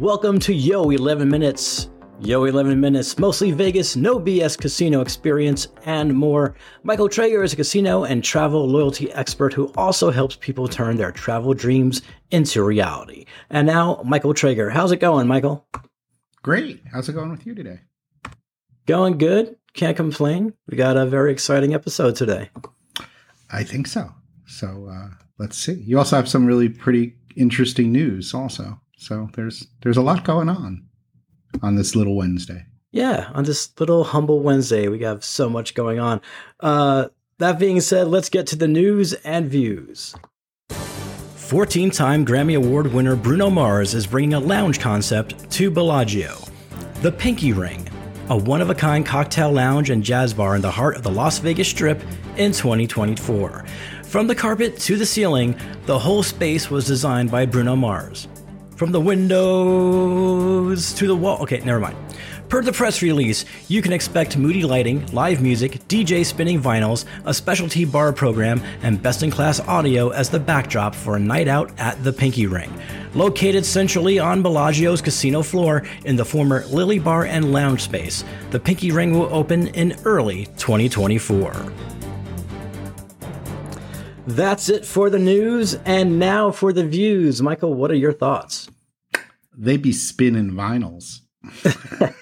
Welcome to Yo 11 Minutes. Yo 11 Minutes, mostly Vegas, no BS casino experience, and more. Michael Trager is a casino and travel loyalty expert who also helps people turn their travel dreams into reality. And now, Michael Trager. How's it going, Michael? Great. How's it going with you today? Going good. Can't complain. We got a very exciting episode today. I think so. So uh, let's see. You also have some really pretty interesting news, also. So there's there's a lot going on on this little Wednesday. Yeah, on this little humble Wednesday, we have so much going on. Uh, that being said, let's get to the news and views. 14 time Grammy Award winner Bruno Mars is bringing a lounge concept to Bellagio. The Pinky Ring, a one of a kind cocktail lounge and jazz bar in the heart of the Las Vegas Strip in 2024. From the carpet to the ceiling, the whole space was designed by Bruno Mars. From the windows to the wall. Okay, never mind. Per the press release, you can expect moody lighting, live music, DJ spinning vinyls, a specialty bar program, and best in class audio as the backdrop for a night out at the Pinky Ring. Located centrally on Bellagio's casino floor in the former Lily Bar and Lounge space, the Pinky Ring will open in early 2024. That's it for the news, and now for the views. Michael, what are your thoughts? They be spinning vinyls.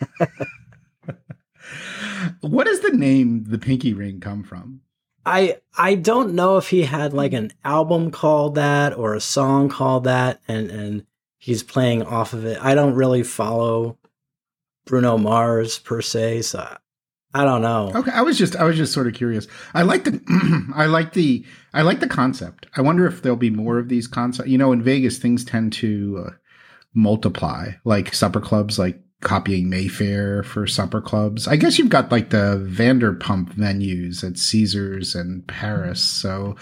what does the name the Pinky Ring come from? I I don't know if he had like an album called that or a song called that, and and he's playing off of it. I don't really follow Bruno Mars per se, so I don't know. Okay, I was just I was just sort of curious. I like the I like the I like the concept. I wonder if there'll be more of these concepts. You know, in Vegas, things tend to uh, multiply, like supper clubs, like copying Mayfair for supper clubs. I guess you've got like the Vanderpump venues at Caesars and Paris. So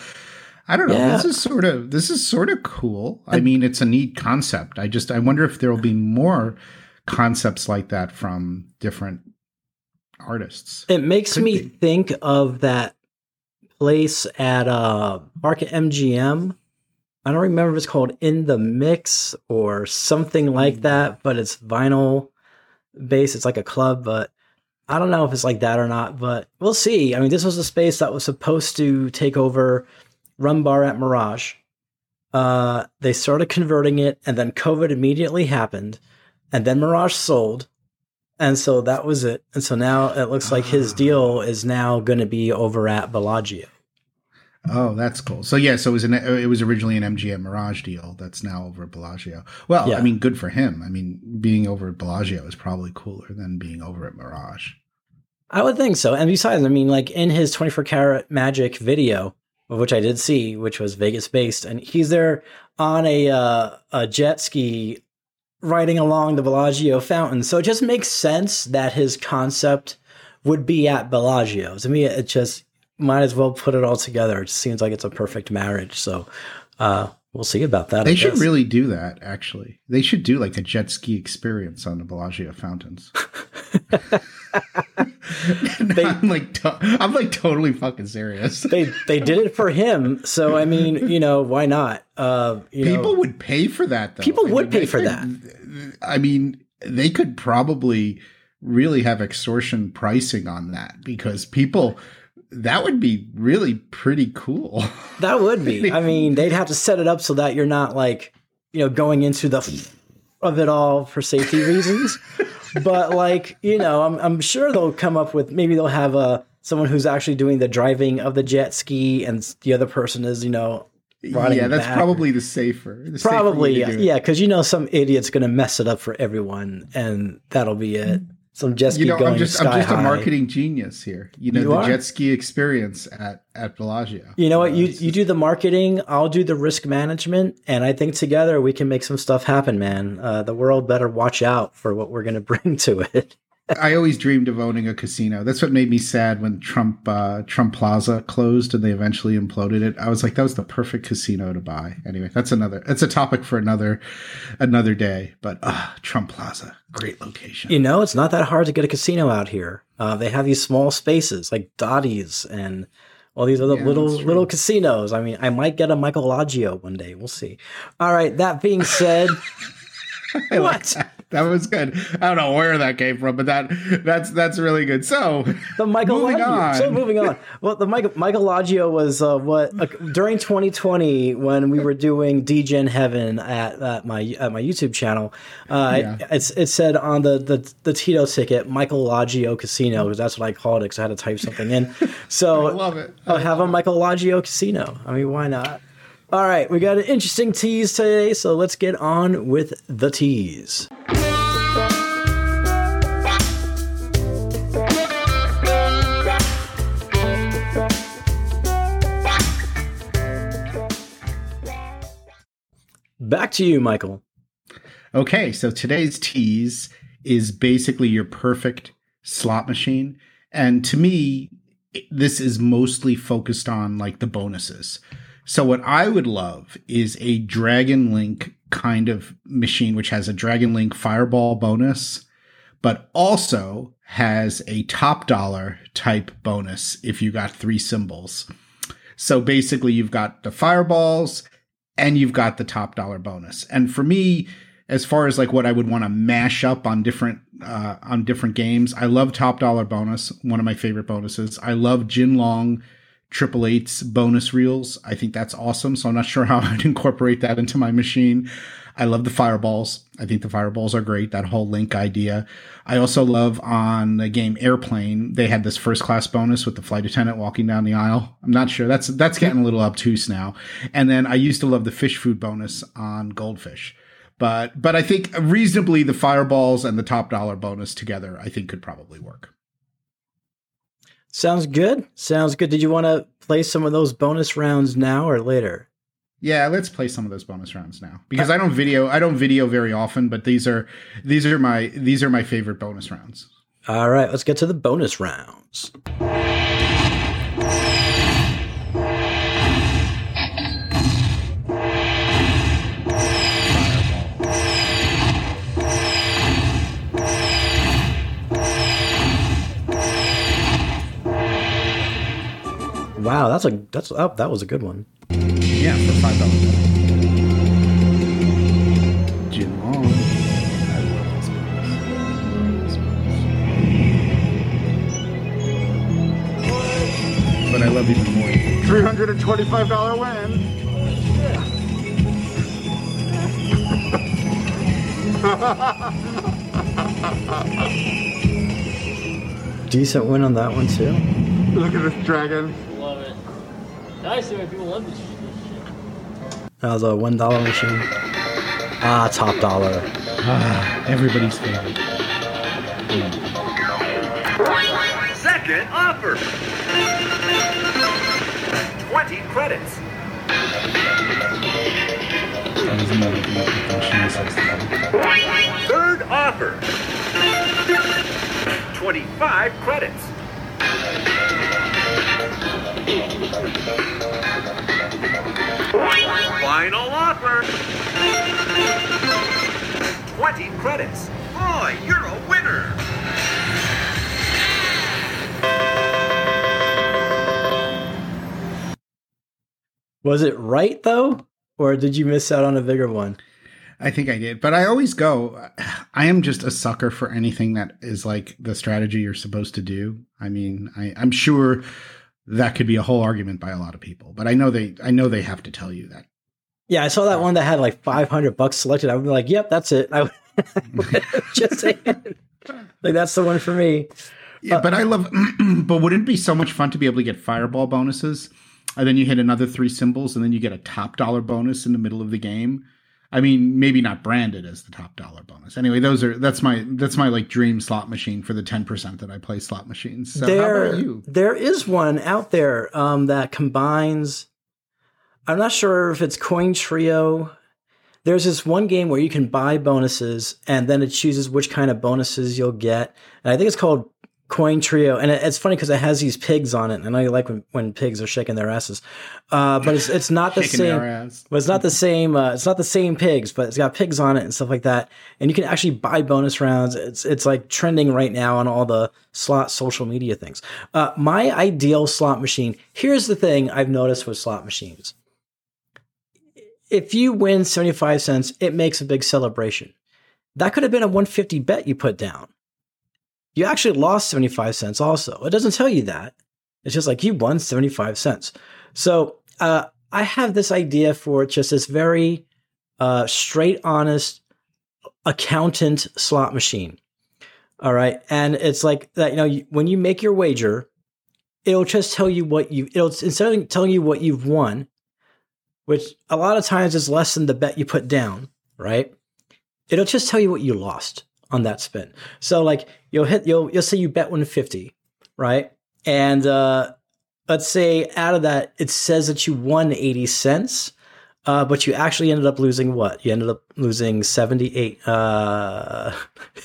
I don't know. Yeah. This is sort of this is sort of cool. I mean, it's a neat concept. I just I wonder if there will be more concepts like that from different artists. It makes Could me be. think of that place at uh Park at MGM. I don't remember if it's called In the Mix or something like mm. that, but it's vinyl based. It's like a club, but I don't know if it's like that or not, but we'll see. I mean, this was a space that was supposed to take over Rhumbar at Mirage. Uh, they started converting it, and then COVID immediately happened, and then Mirage sold, and so that was it. And so now it looks like his ah. deal is now going to be over at Bellagio. Oh, that's cool. So yeah, so it was an it was originally an MGM Mirage deal that's now over at Bellagio. Well, yeah. I mean, good for him. I mean, being over at Bellagio is probably cooler than being over at Mirage. I would think so. And besides, I mean, like in his 24 karat magic video, which I did see, which was Vegas based, and he's there on a uh, a jet ski riding along the Bellagio fountain. So it just makes sense that his concept would be at Bellagio. To me, it just might as well put it all together. It seems like it's a perfect marriage. So uh, we'll see about that. They should really do that. Actually, they should do like a jet ski experience on the Bellagio fountains. they, I'm like, to- I'm like totally fucking serious. they they did it for him, so I mean, you know, why not? Uh, people know, would pay for that. Though. People I would mean, pay for could, that. I mean, they could probably really have extortion pricing on that because people that would be really pretty cool. That would be. I mean, they'd have to set it up so that you're not like, you know, going into the of it all for safety reasons. but like, you know, I'm I'm sure they'll come up with maybe they'll have a someone who's actually doing the driving of the jet ski and the other person is, you know, yeah, that's back. probably the safer. The probably, safer yeah, because you know some idiot's going to mess it up for everyone, and that'll be it some jet ski you know, going I'm just, I'm just high. a marketing genius here. You know, you the are. jet ski experience at, at Bellagio. You know what? Uh, you, you do the marketing, I'll do the risk management. And I think together we can make some stuff happen, man. Uh, the world better watch out for what we're going to bring to it. I always dreamed of owning a casino. That's what made me sad when Trump uh, Trump Plaza closed and they eventually imploded it. I was like, that was the perfect casino to buy. Anyway, that's another. It's a topic for another another day. But uh, Trump Plaza, great location. You know, it's not that hard to get a casino out here. Uh, they have these small spaces like Dotty's and all these other yeah, little little casinos. I mean, I might get a Michael Lagio one day. We'll see. All right. That being said. I like What? That. Was good. I don't know where that came from, but that that's that's really good. So The Michael Moving on. So moving on. Well, the Michael Michael Logio was uh, what uh, during 2020 when we were doing DGen Heaven at, at my at my YouTube channel. Uh, Yeah. it, it's it said on the the, the Tito ticket Michael Logio Casino because that's what I called it because I had to type something in. So I love it. I'll have a Michael Logio Casino. I mean, why not? All right, we got an interesting tease today, so let's get on with the tease. Back to you, Michael. Okay, so today's tease is basically your perfect slot machine. And to me, this is mostly focused on like the bonuses. So what I would love is a Dragon Link kind of machine, which has a Dragon Link Fireball bonus, but also has a top dollar type bonus if you got three symbols. So basically, you've got the fireballs and you've got the top dollar bonus. And for me, as far as like what I would want to mash up on different uh, on different games, I love top dollar bonus, one of my favorite bonuses. I love Jin Long triple eights bonus reels. I think that's awesome. So I'm not sure how I'd incorporate that into my machine. I love the fireballs. I think the fireballs are great. That whole link idea. I also love on the game Airplane. They had this first class bonus with the flight attendant walking down the aisle. I'm not sure. That's that's getting a little obtuse now. And then I used to love the fish food bonus on Goldfish. But but I think reasonably the fireballs and the top dollar bonus together I think could probably work. Sounds good. Sounds good. Did you want to play some of those bonus rounds now or later? Yeah, let's play some of those bonus rounds now because I don't video. I don't video very often, but these are these are my these are my favorite bonus rounds. All right, let's get to the bonus rounds. Wow, that's a that's oh, that was a good one. Yeah, for five dollars. Jin Long. I love this bonus. But I love even more. $325 win. Decent win on that one too. Look at this dragon. Love it. Nice when people love this shit. That was a one dollar machine. Ah, top dollar. Ah, everybody's favorite. Second offer. 20 credits. Doesn't matter if you look at the machine, it's like the- Third offer. 25 credits. Final offer. 20 credits. Boy, you're a winner. Was it right though, or did you miss out on a bigger one? I think I did, but I always go. I am just a sucker for anything that is like the strategy you're supposed to do. I mean, I, I'm sure that could be a whole argument by a lot of people, but I know they, I know they have to tell you that. Yeah, I saw that one that had like 500 bucks selected. I would be like, yep, that's it. I would just say, like, that's the one for me. Yeah, but I love. but wouldn't it be so much fun to be able to get fireball bonuses, and then you hit another three symbols, and then you get a top dollar bonus in the middle of the game? I mean, maybe not branded as the top dollar bonus. Anyway, those are that's my that's my like dream slot machine for the ten percent that I play slot machines. So how there, about you? there is one out there um, that combines. I'm not sure if it's Coin Trio. There's this one game where you can buy bonuses, and then it chooses which kind of bonuses you'll get. And I think it's called Coin Trio, and it, it's funny because it has these pigs on it. And I know you like when, when pigs are shaking their asses, uh, but it's it's not the same. But it's not the same. Uh, it's not the same pigs, but it's got pigs on it and stuff like that. And you can actually buy bonus rounds. It's it's like trending right now on all the slot social media things. Uh, my ideal slot machine. Here's the thing I've noticed with slot machines. If you win seventy five cents, it makes a big celebration. that could have been a 150 bet you put down. You actually lost 75 cents also. It doesn't tell you that. It's just like you won 75 cents. So uh, I have this idea for just this very uh, straight, honest accountant slot machine. All right. And it's like that, you know, you, when you make your wager, it'll just tell you what you, it'll, instead of telling you what you've won, which a lot of times is less than the bet you put down, right? It'll just tell you what you lost on that spin. So like you'll hit, you'll, you'll say you bet 150, right? And, uh, let's say out of that, it says that you won 80 cents. Uh, but you actually ended up losing what? You ended up losing 78. Uh,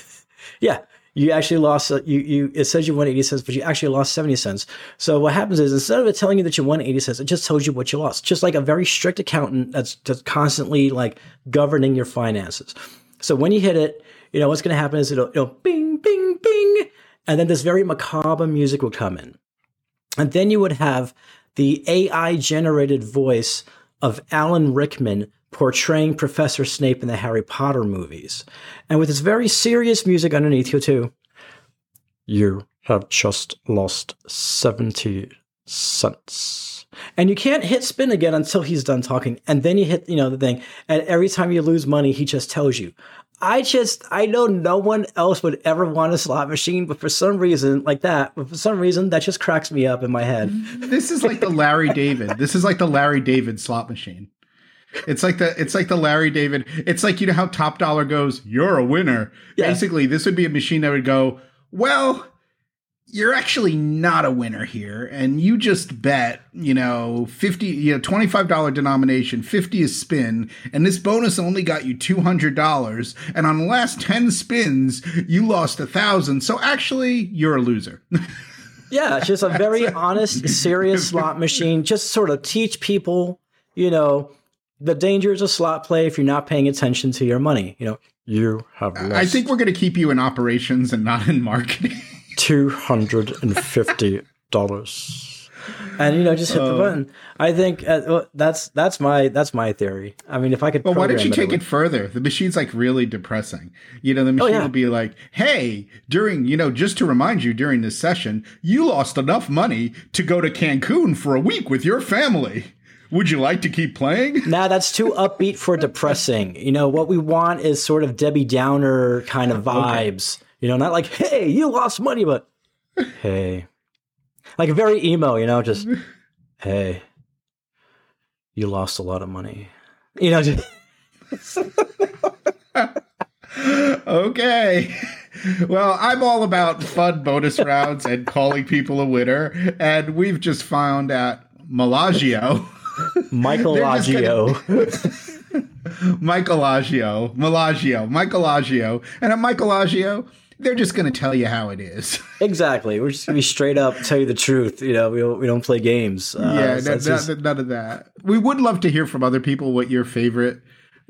yeah, you actually lost, uh, you, you, it says you won 80 cents, but you actually lost 70 cents. So what happens is instead of it telling you that you won 80 cents, it just tells you what you lost. Just like a very strict accountant that's just constantly like governing your finances. So when you hit it, you know, what's going to happen is it'll, it'll bing, bing, bing. And then this very macabre music will come in. And then you would have the AI generated voice of Alan Rickman portraying Professor Snape in the Harry Potter movies. And with this very serious music underneath you, too. You have just lost 70 cents. And you can't hit spin again until he's done talking. And then you hit, you know, the thing. And every time you lose money, he just tells you. I just, I know no one else would ever want a slot machine, but for some reason, like that, but for some reason, that just cracks me up in my head. This is like the Larry David. This is like the Larry David slot machine. It's like the it's like the Larry David. It's like you know how Top Dollar goes, "You're a winner." Yeah. Basically, this would be a machine that would go, "Well, you're actually not a winner here and you just bet you know 50 you know $25 denomination 50 is spin and this bonus only got you $200 and on the last 10 spins you lost a thousand so actually you're a loser Yeah, it's just a very honest, serious slot machine. Just sort of teach people, you know, the dangers of slot play if you're not paying attention to your money. You know, you have lost i think we're going to keep you in operations and not in marketing two hundred and fifty dollars, and you know, just hit the button. I think uh, well, that's that's my that's my theory. I mean, if I could, But why don't you program take it would- further? The machine's like really depressing. You know, the machine yeah. will be like, hey, during, you know, just to remind you during this session, you lost enough money to go to Cancun for a week with your family. Would you like to keep playing? Nah, that's too upbeat for depressing. You know, what we want is sort of Debbie Downer kind of vibes. You know, not like, hey, you lost money, but hey. Like very emo, you know, just hey, you lost a lot of money. You know, just okay. Well, I'm all about fun bonus rounds and calling people a winner. And we've just found out Malagio. Michael They're gonna- Agio. Michelangelo, Malagio, Michelangelo, and at Michelangelo, they're just going to tell you how it is. exactly. We're just gonna be straight up, tell you the truth. You know, we don't, we don't play games. Uh, yeah, so no- it's no- just- none of that. We would love to hear from other people what your favorite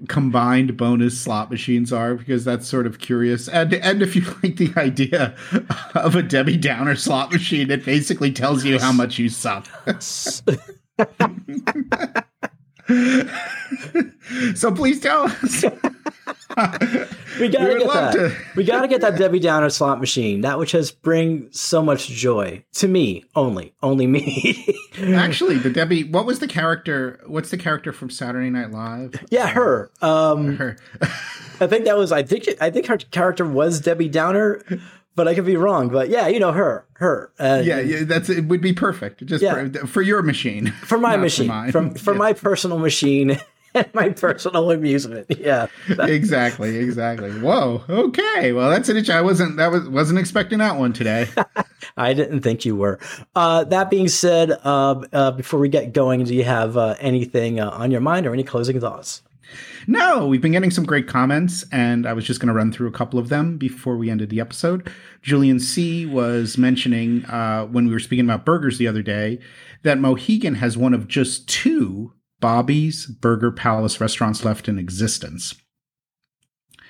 combined bonus slot machines are because that's sort of curious. And and if you like the idea of a Debbie Downer slot machine that basically tells you how much you suck. so please tell us. We gotta we get that. to- we gotta get that Debbie Downer slot machine. That which has bring so much joy to me only, only me. Actually, the Debbie, what was the character? What's the character from Saturday Night Live? yeah, her. Um, Her. I think that was. I think. I think her character was Debbie Downer, but I could be wrong. But yeah, you know her. Her. Uh, Yeah, yeah, that's it. Would be perfect just Yeah. for, for your machine, for my machine, mine. from for Yeah. my personal machine and my personal amusement. Yeah. exactly, exactly. Whoa. Okay. Well, that's an itch. I wasn't that was wasn't expecting that one today. I didn't think you were. Uh, that being said, uh, uh, before we get going, do you have uh, anything uh, on your mind or any closing thoughts? no, we've been getting some great comments, and I was just going to run through a couple of them before we ended the episode. Julian C was mentioning uh, when we were speaking about burgers the other day that Mohegan has one of just two Bobby's Burger Palace restaurants left in existence.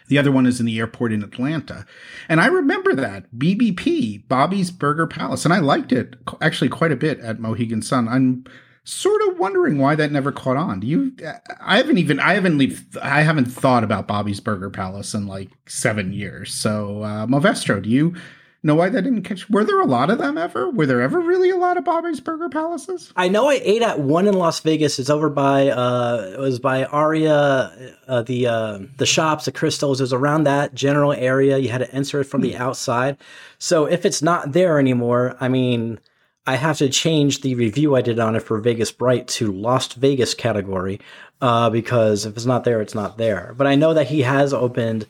The other one is in the airport in Atlanta. And I remember that BBP, Bobby's Burger Palace, and I liked it actually quite a bit at Mohegan Sun. I'm sort of wondering why that never caught on. Do you? I haven't even I haven't leave, I haven't thought about Bobby's Burger Palace in like seven years. So uh, Movestro, do you know why that didn't catch? Were there a lot of them ever? Were there ever really a lot of Bobby's Burger Palaces? I know I ate at one in Las Vegas. It's over by uh, it was by Aria, uh, the uh, the shops, the crystals. It was around that general area. You had to enter it from the outside. So if it's not there anymore, I mean, I have to change the review I did on it for Vegas Bright to Lost Vegas category uh, because if it's not there, it's not there. But I know that he has opened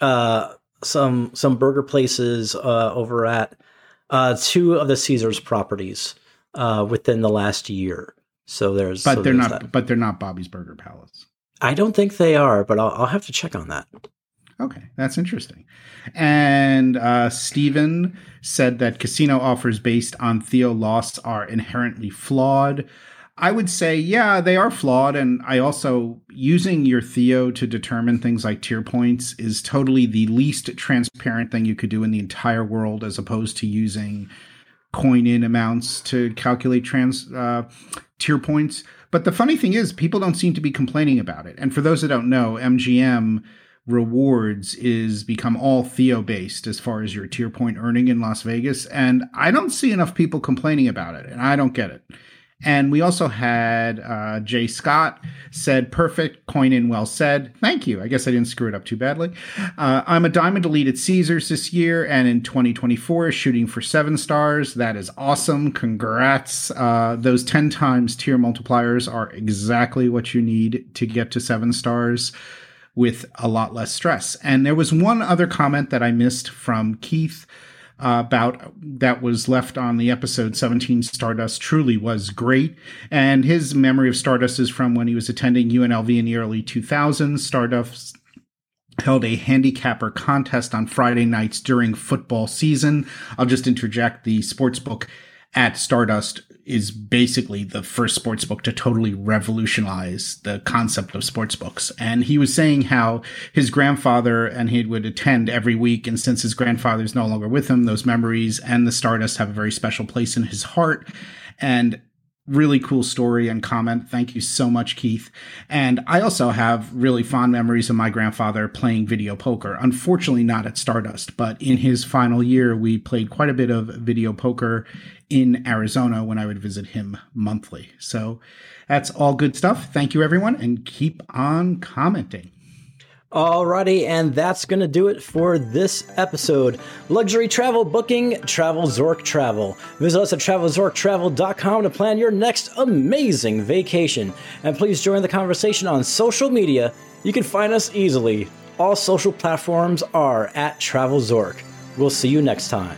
uh, some some burger places uh, over at uh, two of the Caesars properties uh, within the last year. So there's, But so they're there's not. that. But they're not Bobby's Burger Palace. I don't think they are, but I'll, I'll have to check on that. Okay, that's interesting. And uh, Steven said that casino offers based on Theo loss are inherently flawed. I would say, yeah, they are flawed. And I also, using your Theo to determine things like tier points is totally the least transparent thing you could do in the entire world, as opposed to using coin in amounts to calculate trans uh, tier points. But the funny thing is, people don't seem to be complaining about it. And for those that don't know, MGM rewards is become all Theo based as far as your tier point earning in Las Vegas. And I don't see enough people complaining about it, and I don't get it. And we also had uh, Jay Scott said, perfect, coin in, well said. Thank you. I guess I didn't screw it up too badly. Uh, I'm a Diamond at Caesars this year and in 2024 shooting for seven stars. That is awesome. Congrats. Uh, those 10 times tier multipliers are exactly what you need to get to seven stars with a lot less stress. And there was one other comment that I missed from Keith uh, about that was left on the episode 17 Stardust truly was great. And his memory of Stardust is from when he was attending UNLV in the early 2000s. Stardust held a handicapper contest on Friday nights during football season. I'll just interject the sports book at Stardust is basically the first sports book to totally revolutionize the concept of sports books. And he was saying how his grandfather and he would attend every week. And since his grandfather is no longer with him, those memories and the Stardust have a very special place in his heart. And really cool story and comment. Thank you so much, Keith. And I also have really fond memories of my grandfather playing video poker. Unfortunately, not at Stardust, but in his final year, we played quite a bit of video poker in Arizona when I would visit him monthly. So that's all good stuff. Thank you, everyone, and keep on commenting. Alrighty, and that's going to do it for this episode. Luxury travel booking, TravelZork Travel. Visit us at travelzorktravel.com to plan your next amazing vacation. And please join the conversation on social media. You can find us easily. All social platforms are at TravelZork. We'll see you next time.